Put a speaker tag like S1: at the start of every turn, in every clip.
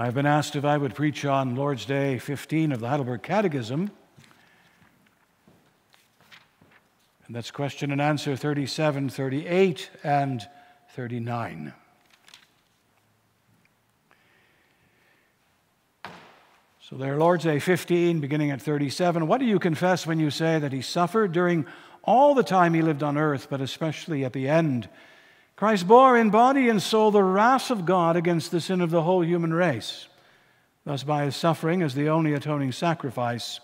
S1: I've been asked if I would preach on Lord's Day 15 of the Heidelberg Catechism. And that's question and answer 37, 38, and 39. So there, Lord's Day 15, beginning at 37. What do you confess when you say that he suffered during all the time he lived on earth, but especially at the end? Christ bore in body and soul the wrath of God against the sin of the whole human race. Thus, by his suffering as the only atoning sacrifice,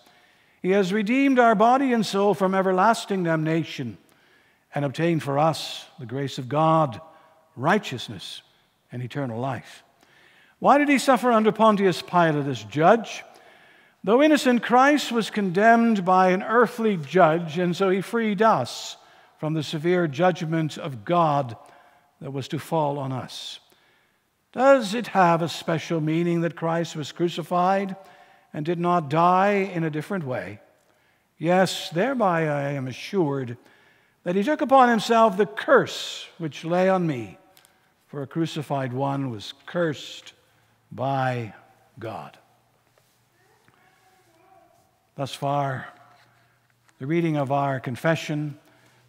S1: he has redeemed our body and soul from everlasting damnation and obtained for us the grace of God, righteousness, and eternal life. Why did he suffer under Pontius Pilate as judge? Though innocent, Christ was condemned by an earthly judge, and so he freed us from the severe judgment of God that was to fall on us. Does it have a special meaning that Christ was crucified and did not die in a different way? Yes, thereby I am assured that he took upon himself the curse which lay on me, for a crucified one was cursed by God. Thus far, the reading of our confession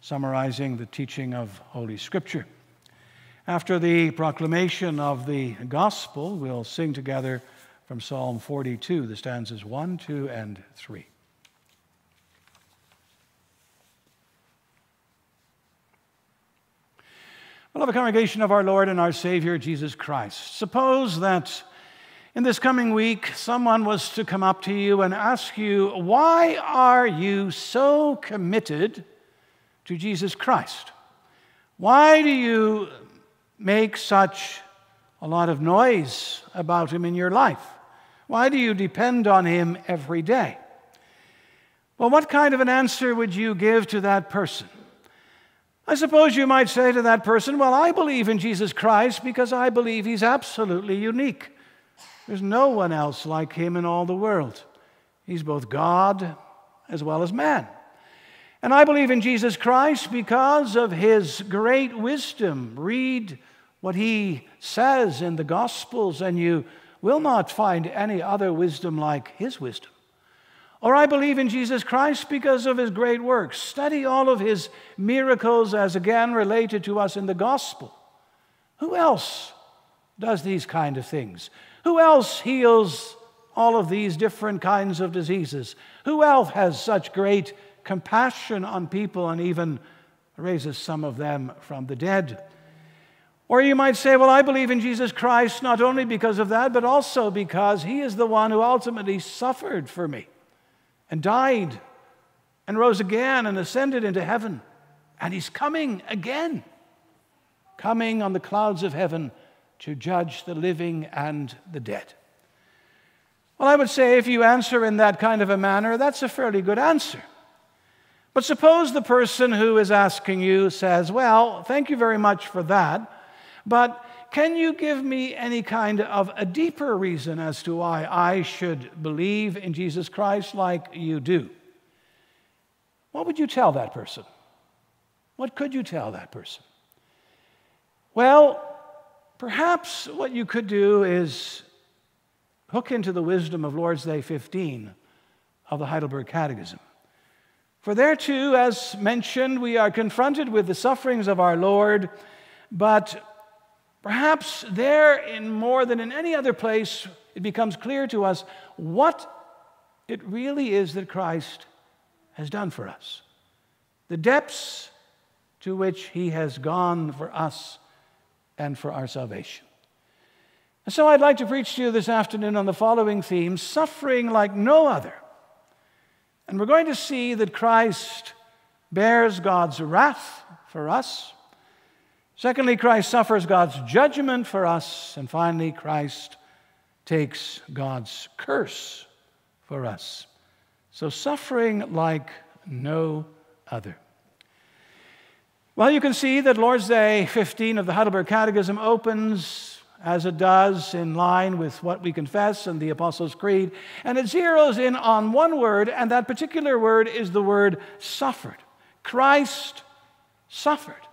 S1: summarizing the teaching of Holy Scripture. After the proclamation of the gospel, we'll sing together from Psalm 42, the stanzas 1, 2, and 3. Beloved congregation of our Lord and our Savior Jesus Christ, suppose that in this coming week someone was to come up to you and ask you, Why are you so committed to Jesus Christ? Why do you make such a lot of noise about him in your life? Why do you depend on him every day? Well, what kind of an answer would you give to that person? I suppose you might say to that person, Well, I believe in Jesus Christ because I believe he's absolutely unique. There's no one else like him in all the world. He's both God as well as man. And I believe in Jesus Christ because of his great wisdom. Read what he says in the Gospels, and you will not find any other wisdom like his wisdom. Or I believe in Jesus Christ because of his great works. Study all of his miracles as again related to us in the gospel. Who else does these kind of things? Who else heals all of these different kinds of diseases? Who else has such great compassion on people and even raises some of them from the dead? Or you might say, Well, I believe in Jesus Christ not only because of that, but also because he is the one who ultimately suffered for me and died and rose again and ascended into heaven. And he's coming again, coming on the clouds of heaven to judge the living and the dead. Well, I would say if you answer in that kind of a manner, that's a fairly good answer. But suppose the person who is asking you says, Well, thank you very much for that, but can you give me any kind of a deeper reason as to why I should believe in Jesus Christ like you do? What would you tell that person? What could you tell that person? Well, perhaps what you could do is hook into the wisdom of Lord's Day 15 of the Heidelberg Catechism. For there too, as mentioned, we are confronted with the sufferings of our Lord, but Perhaps there, in more than in any other place, it becomes clear to us what it really is that Christ has done for us. The depths to which he has gone for us and for our salvation. And so I'd like to preach to you this afternoon on the following theme suffering like no other. And we're going to see that Christ bears God's wrath for us. Secondly, Christ suffers God's judgment for us. And finally, Christ takes God's curse for us. So, suffering like no other. Well, you can see that Lord's Day 15 of the Heidelberg Catechism opens as it does in line with what we confess in the Apostles' Creed, and it zeroes in on one word, and that particular word is the word suffered. Christ suffered.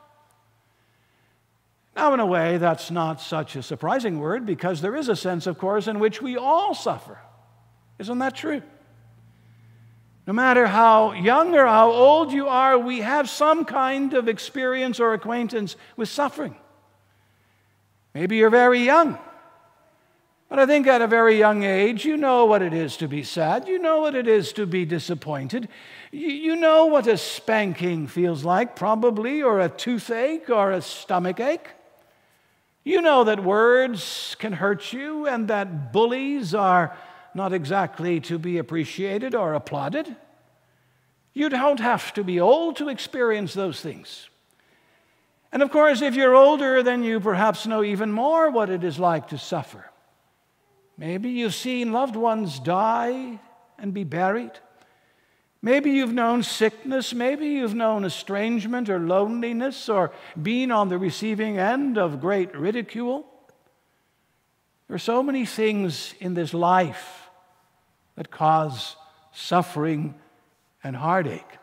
S1: Now, in a way, that's not such a surprising word because there is a sense, of course, in which we all suffer. Isn't that true? No matter how young or how old you are, we have some kind of experience or acquaintance with suffering. Maybe you're very young. But I think at a very young age, you know what it is to be sad. You know what it is to be disappointed. You, know what a spanking feels like, probably, or a toothache or a stomach ache. You know that words can hurt you and that bullies are not exactly to be appreciated or applauded. You don't have to be old to experience those things. And of course, if you're older, then you perhaps know even more what it is like to suffer. Maybe you've seen loved ones die and be buried. Maybe you've known sickness. Maybe you've known estrangement or loneliness or been on the receiving end of great ridicule. There are so many things in this life that cause suffering and heartache.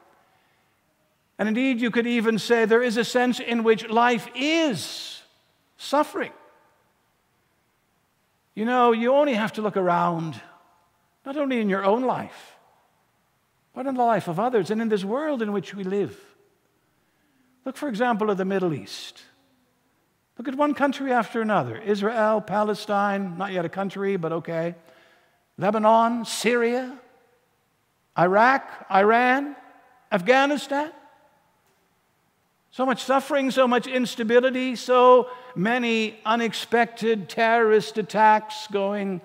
S1: And indeed, you could even say there is a sense in which life is suffering. You know, you only have to look around, not only in your own life, but in the life of others and in this world in which we live. Look, for example, at the Middle East. Look at one country after another Israel, Palestine, not yet a country, but okay. Lebanon, Syria, Iraq, Iran, Afghanistan. So much suffering, so much instability, so many unexpected terrorist attacks going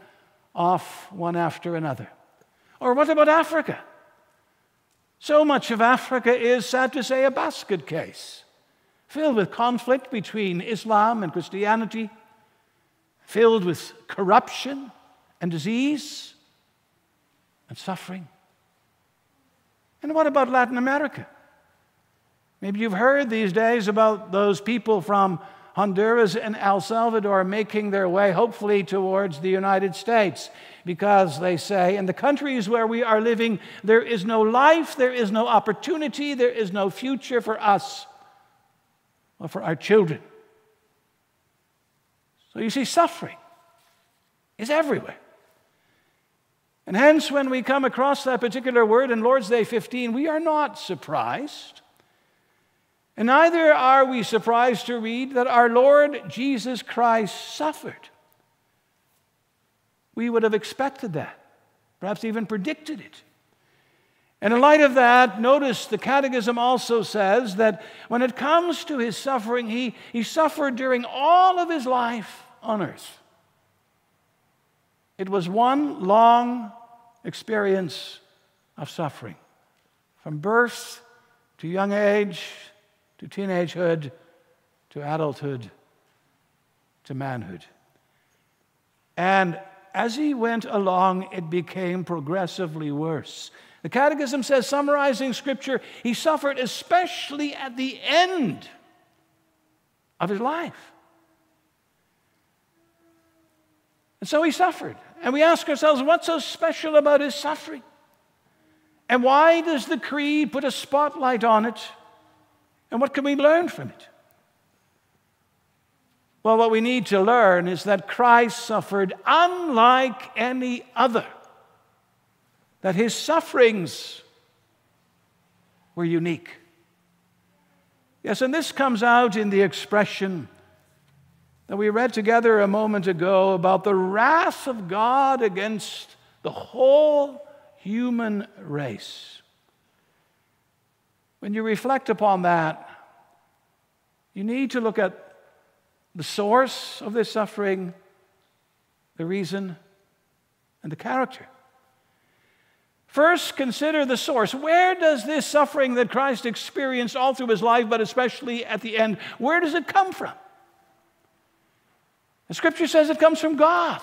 S1: off one after another. Or what about Africa? So much of Africa is, sad to say, a basket case, filled with conflict between Islam and Christianity, filled with corruption and disease and suffering. And what about Latin America? Maybe you've heard these days about those people from Honduras and El Salvador making their way, hopefully, towards the United States because they say, in the countries where we are living, there is no life, there is no opportunity, there is no future for us or for our children. So you see, suffering is everywhere. And hence, when we come across that particular word in Lord's Day 15, we are not surprised. And neither are we surprised to read that our Lord Jesus Christ suffered. We would have expected that, perhaps even predicted it. And in light of that, notice the Catechism also says that when it comes to his suffering, he, he suffered during all of his life on earth. It was one long experience of suffering from birth to young age to teenagehood, to adulthood, to manhood. And as he went along, it became progressively worse. The Catechism says, summarizing Scripture, he suffered especially at the end of his life. And so he suffered. And we ask ourselves, what's so special about his suffering? And why does the Creed put a spotlight on it? And what can we learn from it? Well, what we need to learn is that Christ suffered unlike any other, that his sufferings were unique. Yes, and this comes out in the expression that we read together a moment ago about the wrath of God against the whole human race. When you reflect upon that, you need to look at the source of this suffering, the reason, and the character. First, consider the source. Where does this suffering that Christ experienced all through his life, but especially at the end, where does it come from? The scripture says it comes from God.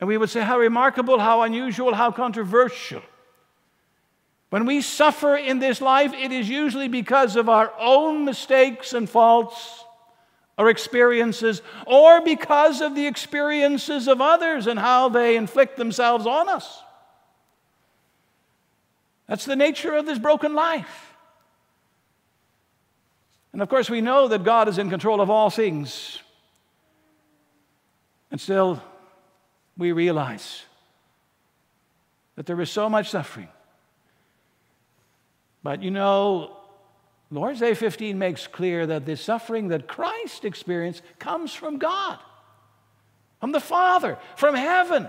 S1: And we would say, how remarkable, how unusual, how controversial. When we suffer in this life, it is usually because of our own mistakes and faults or experiences, or because of the experiences of others and how they inflict themselves on us. That's the nature of this broken life. And of course, we know that God is in control of all things. And still, we realize that there is so much suffering. But you know, Lord's Day 15 makes clear that the suffering that Christ experienced comes from God, from the Father, from heaven.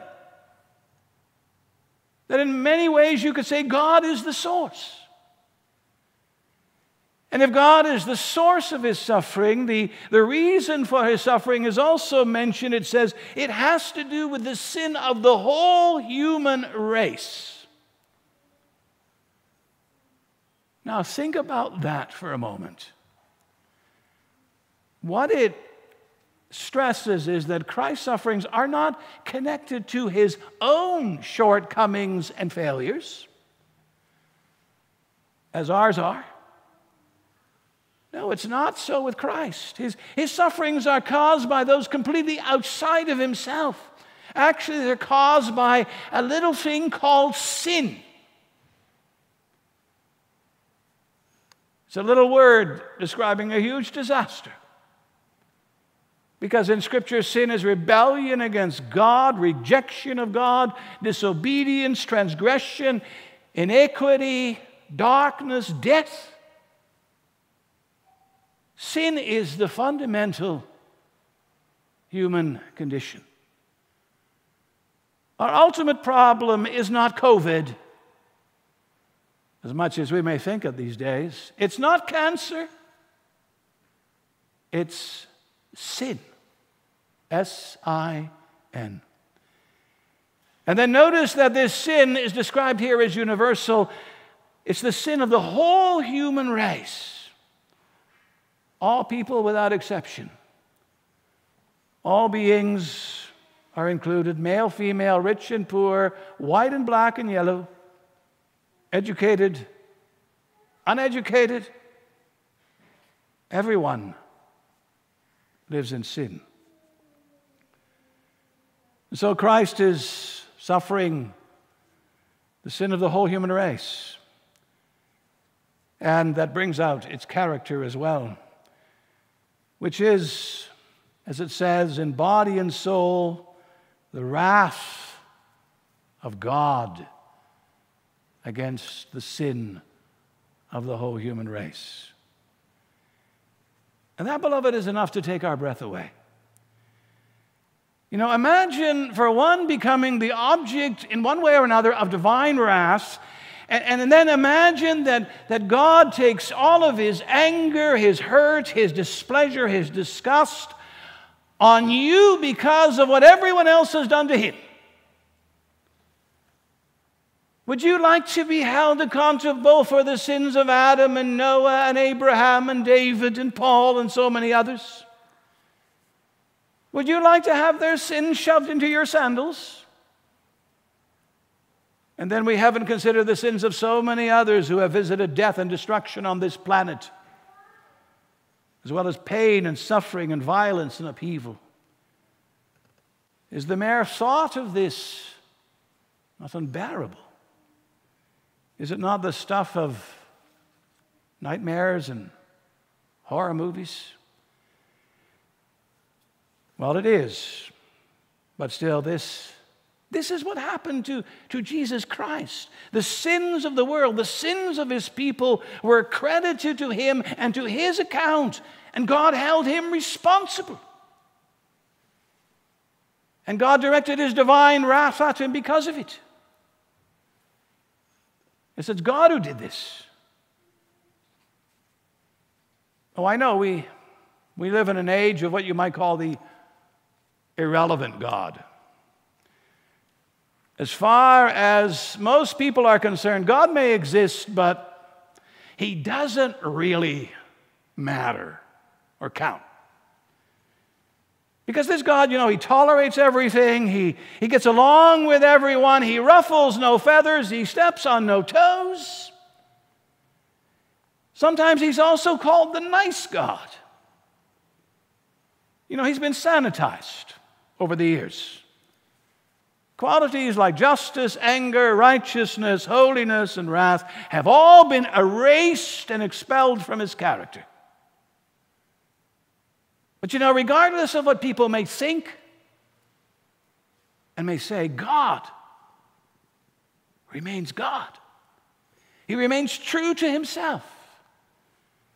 S1: That in many ways you could say God is the source. And if God is the source of his suffering, the, the reason for his suffering is also mentioned. It says it has to do with the sin of the whole human race. Now, think about that for a moment. What it stresses is that Christ's sufferings are not connected to his own shortcomings and failures, as ours are. No, it's not so with Christ. His, his sufferings are caused by those completely outside of himself. Actually, they're caused by a little thing called sin. It's a little word describing a huge disaster. Because in Scripture, sin is rebellion against God, rejection of God, disobedience, transgression, iniquity, darkness, death. Sin is the fundamental human condition. Our ultimate problem is not COVID, as much as we may think of these days. It's not cancer, it's sin. S I N. And then notice that this sin is described here as universal. It's the sin of the whole human race. All people without exception. All beings are included male, female, rich and poor, white and black and yellow, educated, uneducated. Everyone lives in sin. So Christ is suffering the sin of the whole human race. And that brings out its character as well which is, as it says, in body and soul, the wrath of God against the sin of the whole human race. And that, beloved, is enough to take our breath away. You know, imagine for one becoming the object in one way or another of divine wrath and, and then imagine that, that God takes all of his anger, his hurt, his displeasure, his disgust on you because of what everyone else has done to him. Would you like to be held accountable for the sins of Adam and Noah and Abraham and David and Paul and so many others? Would you like to have their sins shoved into your sandals? And then we haven't considered the sins of so many others who have visited death and destruction on this planet, as well as pain and suffering and violence and upheaval. Is the mere thought of this not unbearable? Is it not the stuff of nightmares and horror movies? Well, it is. But still, this this is what happened to, to Jesus Christ. The sins of the world, the sins of his people were credited to him and to his account, and God held him responsible. And God directed his divine wrath at him because of it. It's God who did this. Oh, I know we, we live in an age of what you might call the irrelevant God. As far as most people are concerned, God may exist, but He doesn't really matter or count. Because this God, you know, He tolerates everything, He, he gets along with everyone, He ruffles no feathers, He steps on no toes. Sometimes He's also called the nice God. You know, He's been sanitized over the years. Qualities like justice, anger, righteousness, holiness, and wrath have all been erased and expelled from his character. But you know, regardless of what people may think and may say, God remains God. He remains true to himself.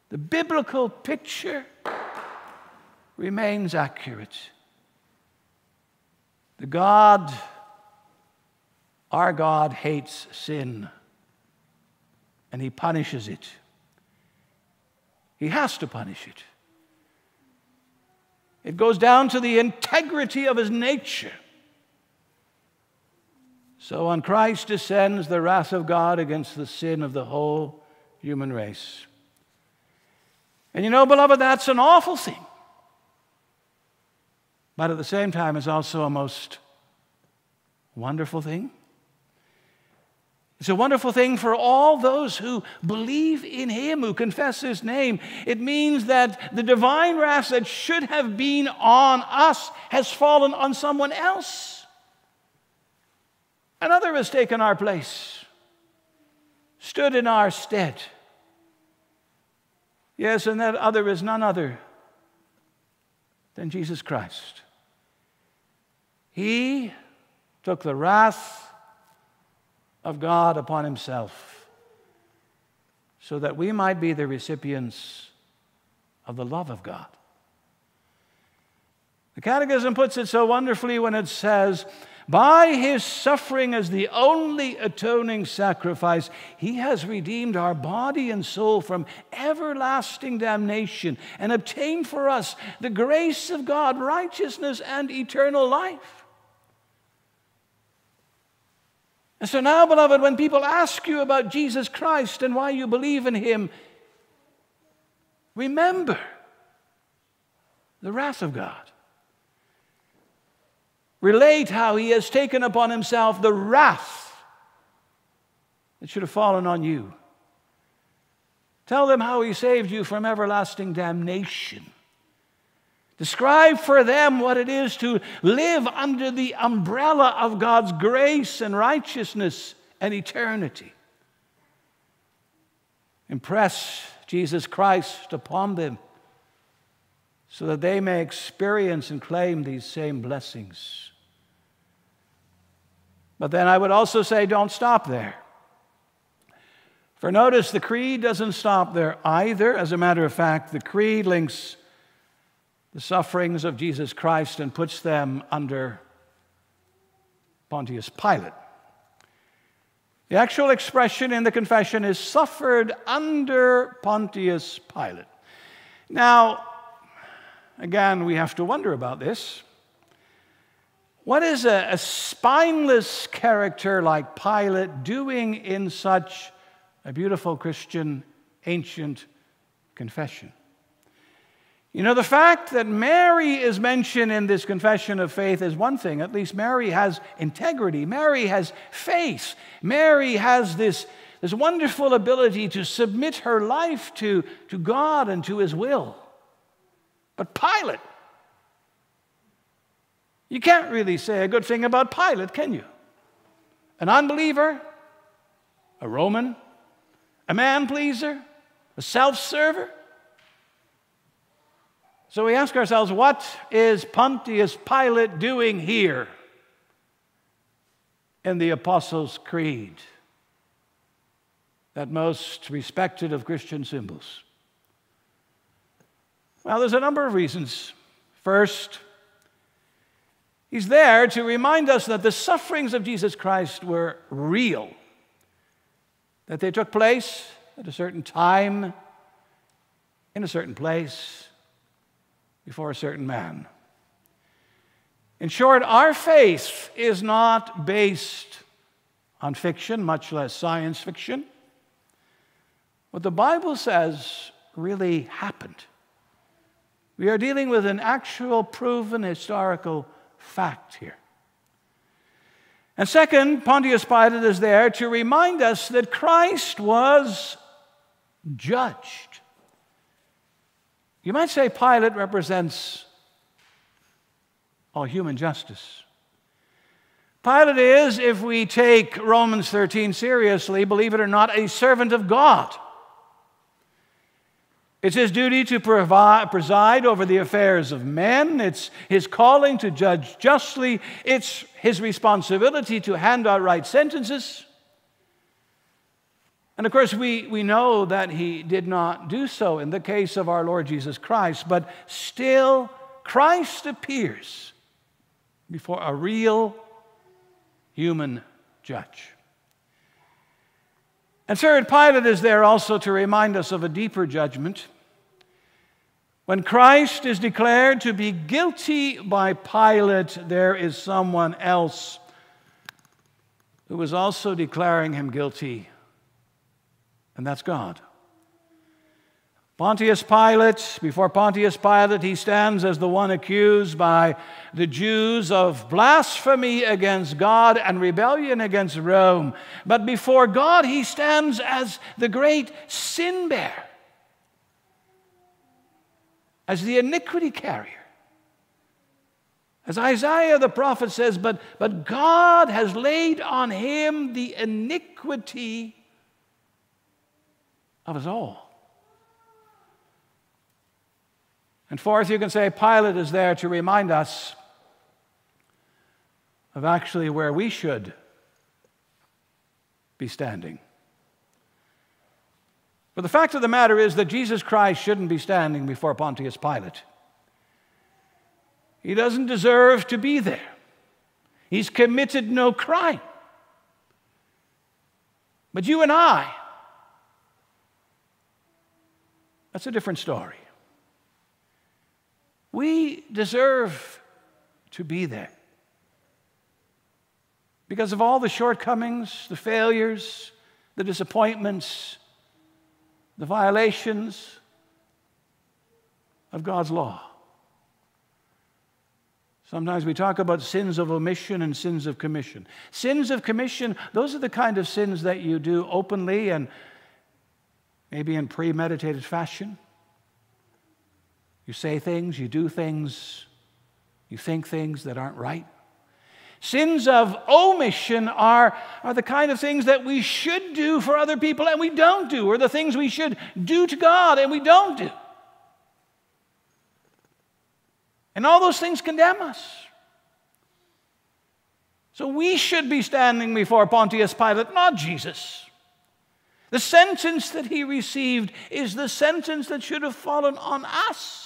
S1: The biblical picture remains accurate. The God, our God, hates sin and he punishes it. He has to punish it. It goes down to the integrity of his nature. So on Christ descends the wrath of God against the sin of the whole human race. And you know, beloved, that's an awful thing. But at the same time, it's also a most wonderful thing. It's a wonderful thing for all those who believe in Him, who confess His name. It means that the divine wrath that should have been on us has fallen on someone else. Another has taken our place, stood in our stead. Yes, and that other is none other than Jesus Christ. He took the wrath of God upon himself so that we might be the recipients of the love of God. The Catechism puts it so wonderfully when it says, By his suffering as the only atoning sacrifice, he has redeemed our body and soul from everlasting damnation and obtained for us the grace of God, righteousness, and eternal life. And so now, beloved, when people ask you about Jesus Christ and why you believe in him, remember the wrath of God. Relate how he has taken upon himself the wrath that should have fallen on you. Tell them how he saved you from everlasting damnation. Describe for them what it is to live under the umbrella of God's grace and righteousness and eternity. Impress Jesus Christ upon them so that they may experience and claim these same blessings. But then I would also say, don't stop there. For notice, the creed doesn't stop there either. As a matter of fact, the creed links the sufferings of Jesus Christ and puts them under Pontius Pilate. The actual expression in the confession is suffered under Pontius Pilate. Now, again, we have to wonder about this. What is a, a, spineless character like Pilate doing in such a beautiful Christian ancient confession? You know, the fact that Mary is mentioned in this confession of faith is one thing. At least Mary has integrity, Mary has faith, Mary has this, this wonderful ability to submit her life to, to God and to his will. But Pilate, you can't really say a good thing about Pilate, can you? An unbeliever, a Roman, a man pleaser, a self server. So we ask ourselves, what is Pontius Pilate doing here in the Apostles' Creed, that most respected of Christian symbols? Well, there's a number of reasons. First, he's there to remind us that the sufferings of Jesus Christ were real, that they took place at a certain time, in a certain place before a certain man. In short, our faith is not based on fiction, much less science fiction. What the Bible says really happened. We are dealing with an actual proven historical fact here. And second, Pontius Pilate is there to remind us that Christ was judged. You might say Pilate represents all human justice. Pilate is, if we take Romans 13 seriously, believe it or not, a servant of God. It's his duty to provide, preside over the affairs of men. It's his calling to judge justly. It's his responsibility to hand out right sentences. And of course, we, we know that he did not do so in the case of our Lord Jesus Christ, but still, Christ appears before a real human judge. And third, Pilate is there also to remind us of a deeper judgment. When Christ is declared to be guilty by Pilate, there is someone else who is also declaring him guilty, and that's God. Pontius Pilate, before Pontius Pilate, he stands as the one accused by the Jews of blasphemy against God and rebellion against Rome. But before God, he stands as the great sin bearer, as the iniquity carrier. As Isaiah the prophet says, but, but God has laid on him the iniquity of us all. And fourth, you can say Pilate is there to remind us of actually where we should be standing. But the fact of the matter is that Jesus Christ shouldn't be standing before Pontius Pilate. He doesn't deserve to be there. He's committed no crime. But you and I, that's a different story. We deserve to be there. Because of all the shortcomings, the failures, the disappointments, the violations of God's law. Sometimes we talk about sins of omission and sins of commission. Sins of commission, those are the kind of sins that you do openly and maybe in premeditated fashion. You say things, you do things, you think things that aren't right. Sins of omission are, are the kind of things that we should do for other people and we don't do, or the things we should do to God and we don't do. And all those things condemn us. So we should be standing before Pontius Pilate, not Jesus. The sentence that he received is the sentence that should have fallen on us.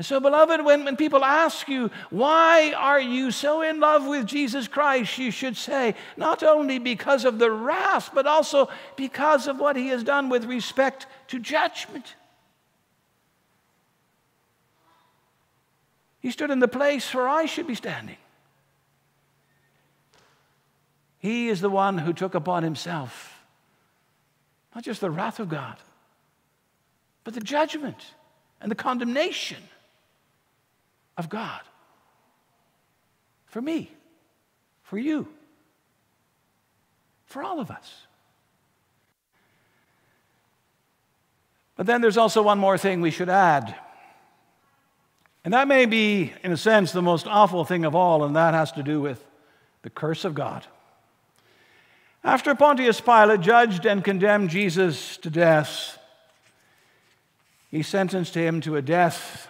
S1: So, beloved, when, when people ask you, why are you so in love with Jesus Christ, you should say, not only because of the wrath, but also because of what he has done with respect to judgment. He stood in the place where I should be standing. He is the one who took upon himself not just the wrath of God, but the judgment and the condemnation of God. For me, for you, for all of us. But then there's also one more thing we should add. And that may be, in a sense, the most awful thing of all, and that has to do with the curse of God. After Pontius Pilate judged and condemned Jesus to death, he sentenced him to a death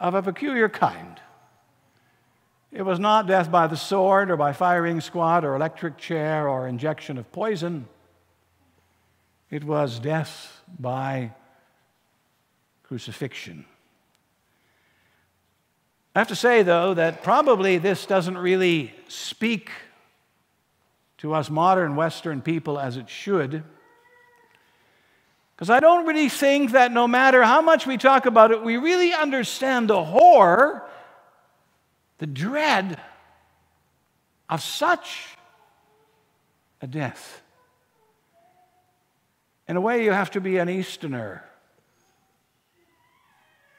S1: of a peculiar kind. It was not death by the sword or by firing squad or electric chair or injection of poison. It was death by crucifixion. I have to say, though, that probably this doesn't really speak to us modern Western people as it should. Because I don't really think that no matter how much we talk about it, we really understand the horror, the dread of such a death. In a way, you have to be an Easterner,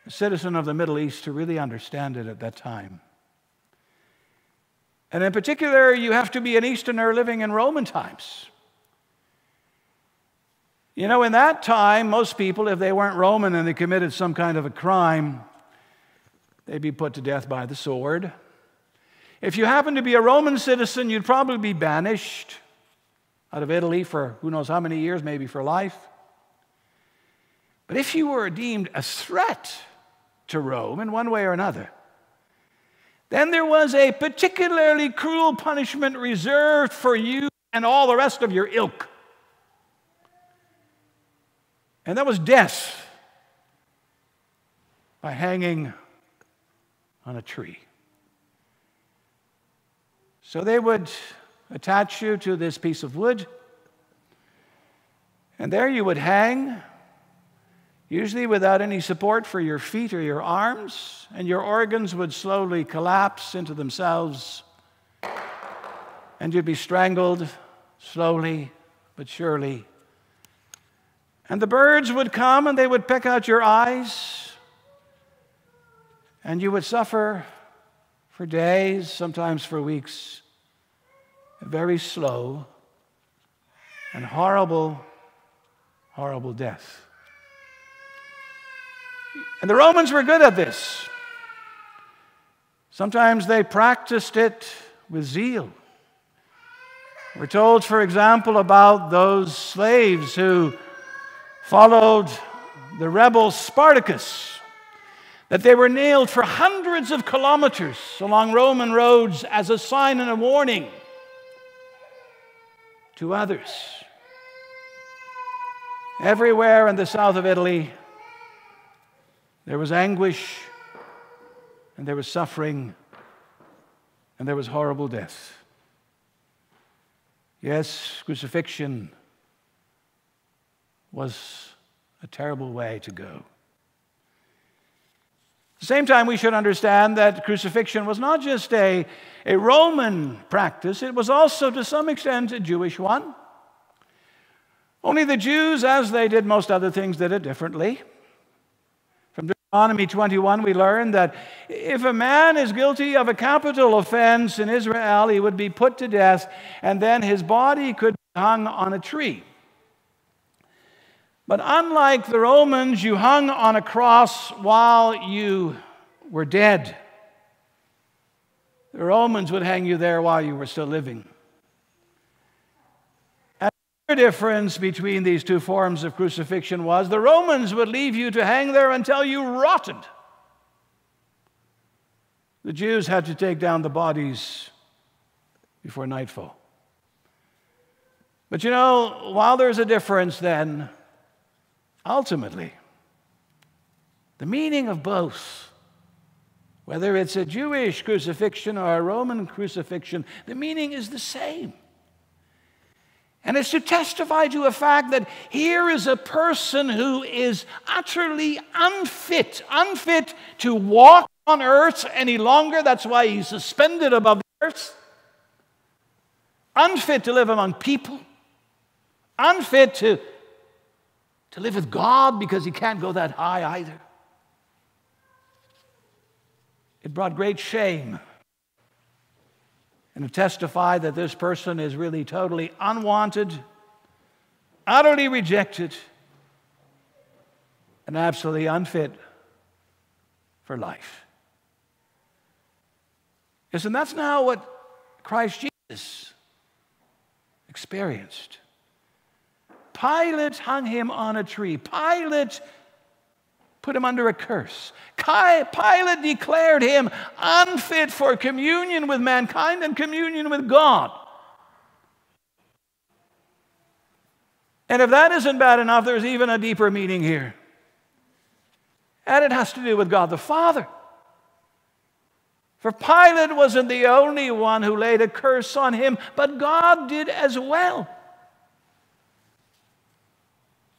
S1: a citizen of the Middle East, to really understand it at that time. And in particular, you have to be an Easterner living in Roman times. You know, in that time, most people, if they weren't Roman and they committed some kind of a crime, they'd be put to death by the sword. If you happened to be a Roman citizen, you'd probably be banished. out of Italy for who knows how many years, maybe for life. But if you were deemed a threat to Rome in one way or another, then there was a particularly cruel punishment reserved for you and all the rest of your ilk. And that was death by hanging on a tree. So they would attach you to this piece of wood, and there you would hang, usually without any support for your feet or your arms, and your organs would slowly collapse into themselves, and you'd be strangled slowly but surely. And the birds would come and they would pick out your eyes, and you would suffer for days, sometimes for weeks, a very slow and horrible, horrible death. And the Romans were good at this. Sometimes they practiced it with zeal. We're told, for example, about those slaves who followed the rebel Spartacus, that they were nailed for hundreds of kilometers along Roman roads as a sign and a warning to others. Everywhere in the south of Italy, there was anguish, and there was suffering, and there was horrible death. Yes, crucifixion was a terrible way to go. At the same time, we should understand that crucifixion was not just a, a Roman practice, it was also to some extent a Jewish one. Only the Jews, as they did most other things, did it differently. Deuteronomy 21, we learn that if a man is guilty of a capital offense in Israel, he would be put to death, and then his body could be hung on a tree. But unlike the Romans, you hung on a cross while you were dead. The Romans would hang you there while you were still living. Difference between these two forms of crucifixion was the Romans would leave you to hang there until you rotted. The Jews had to take down the bodies before nightfall. But you know, while there's a difference then, Ultimately, the meaning of both, whether it's a Jewish crucifixion or a Roman crucifixion, the meaning is the same. And it's to testify to a fact that here is a person who is utterly unfit, unfit to walk on earth any longer. That's why he's suspended above the earth. Unfit to live among people, unfit to to live with God because he can't go that high either. It brought great shame. And to testify that this person is really totally unwanted, utterly rejected, and absolutely unfit for life. Yes, and that's now what Christ Jesus experienced. Pilate hung him on a tree. Pilate put him under a curse. Pilate declared him unfit for communion with mankind and communion with God. And if that isn't bad enough, there's even a deeper meaning here. And it has to do with God the Father. For Pilate wasn't the only one who laid a curse on him, but God did as well.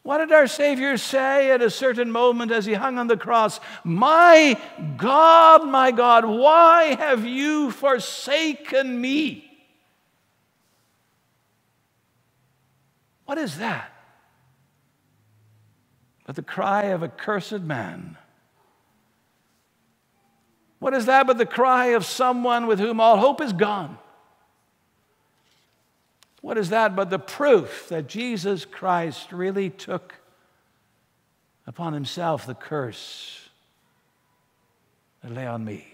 S1: What did our Savior say at a certain moment as he hung on the cross? My God, my God, why have you forsaken me? What is that? But the cry of a cursed man. What is that but the cry of someone with whom all hope is gone? What is that but the proof that Jesus Christ really took upon himself the curse that lay on me?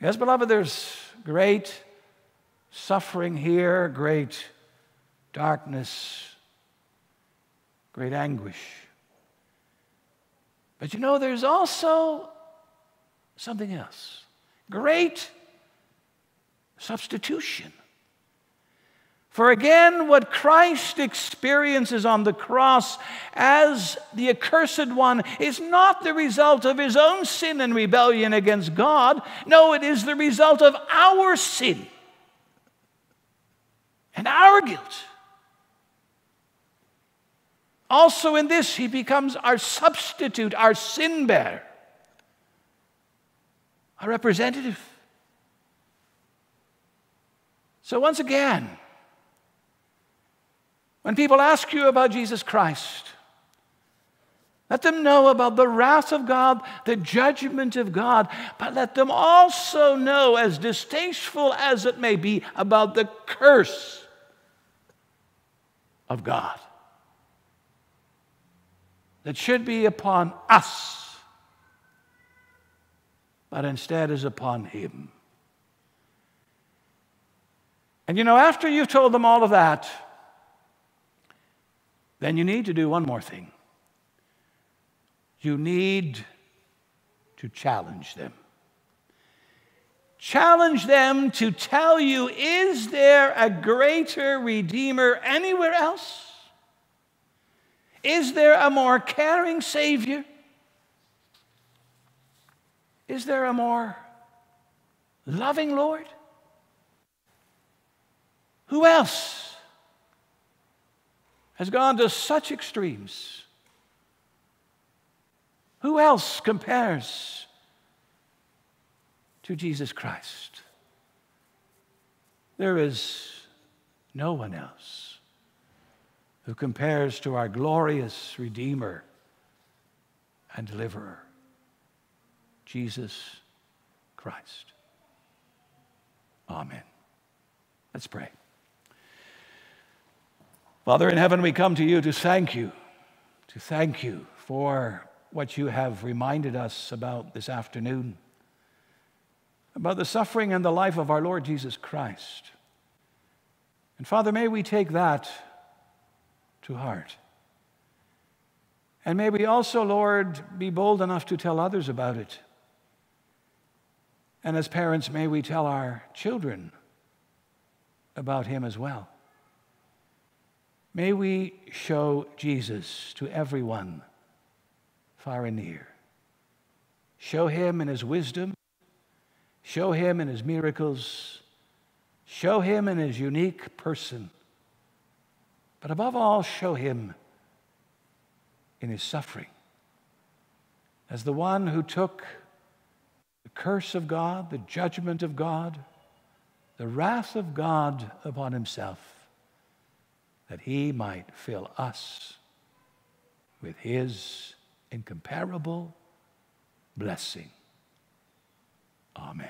S1: Yes, beloved, there's great suffering here, great darkness, great anguish. But you know, there's also something else great substitution. For again, what Christ experiences on the cross as the accursed one is not the result of his own sin and rebellion against God. No, it is the result of our sin and our guilt. Also, in this, he becomes our substitute, our sin bearer, our representative. So, once again, when people ask you about Jesus Christ, let them know about the wrath of God, the judgment of God, but let them also know, as distasteful as it may be, about the curse of God that should be upon us, but instead is upon Him. And you know, after you've told them all of that, then you need to do one more thing. You need to challenge them. Challenge them to tell you is there a greater Redeemer anywhere else? Is there a more caring Savior? Is there a more loving Lord? Who else has gone to such extremes? Who else compares to Jesus Christ? There is no one else who compares to our glorious Redeemer and Deliverer, Jesus Christ. Amen. Let's pray. Father in heaven, we come to you to thank you, to thank you for what you have reminded us about this afternoon, about the suffering and the life of our Lord Jesus Christ. And Father, may we take that to heart. And may we also, Lord, be bold enough to tell others about it. And as parents, may we tell our children about him as well. May we show Jesus to everyone, far and near. Show him in his wisdom, show him in his miracles, show him in his unique person, but above all, show him in his suffering. As the one who took the curse of God, the judgment of God, the wrath of God upon himself that he might fill us with his incomparable blessing. Amen.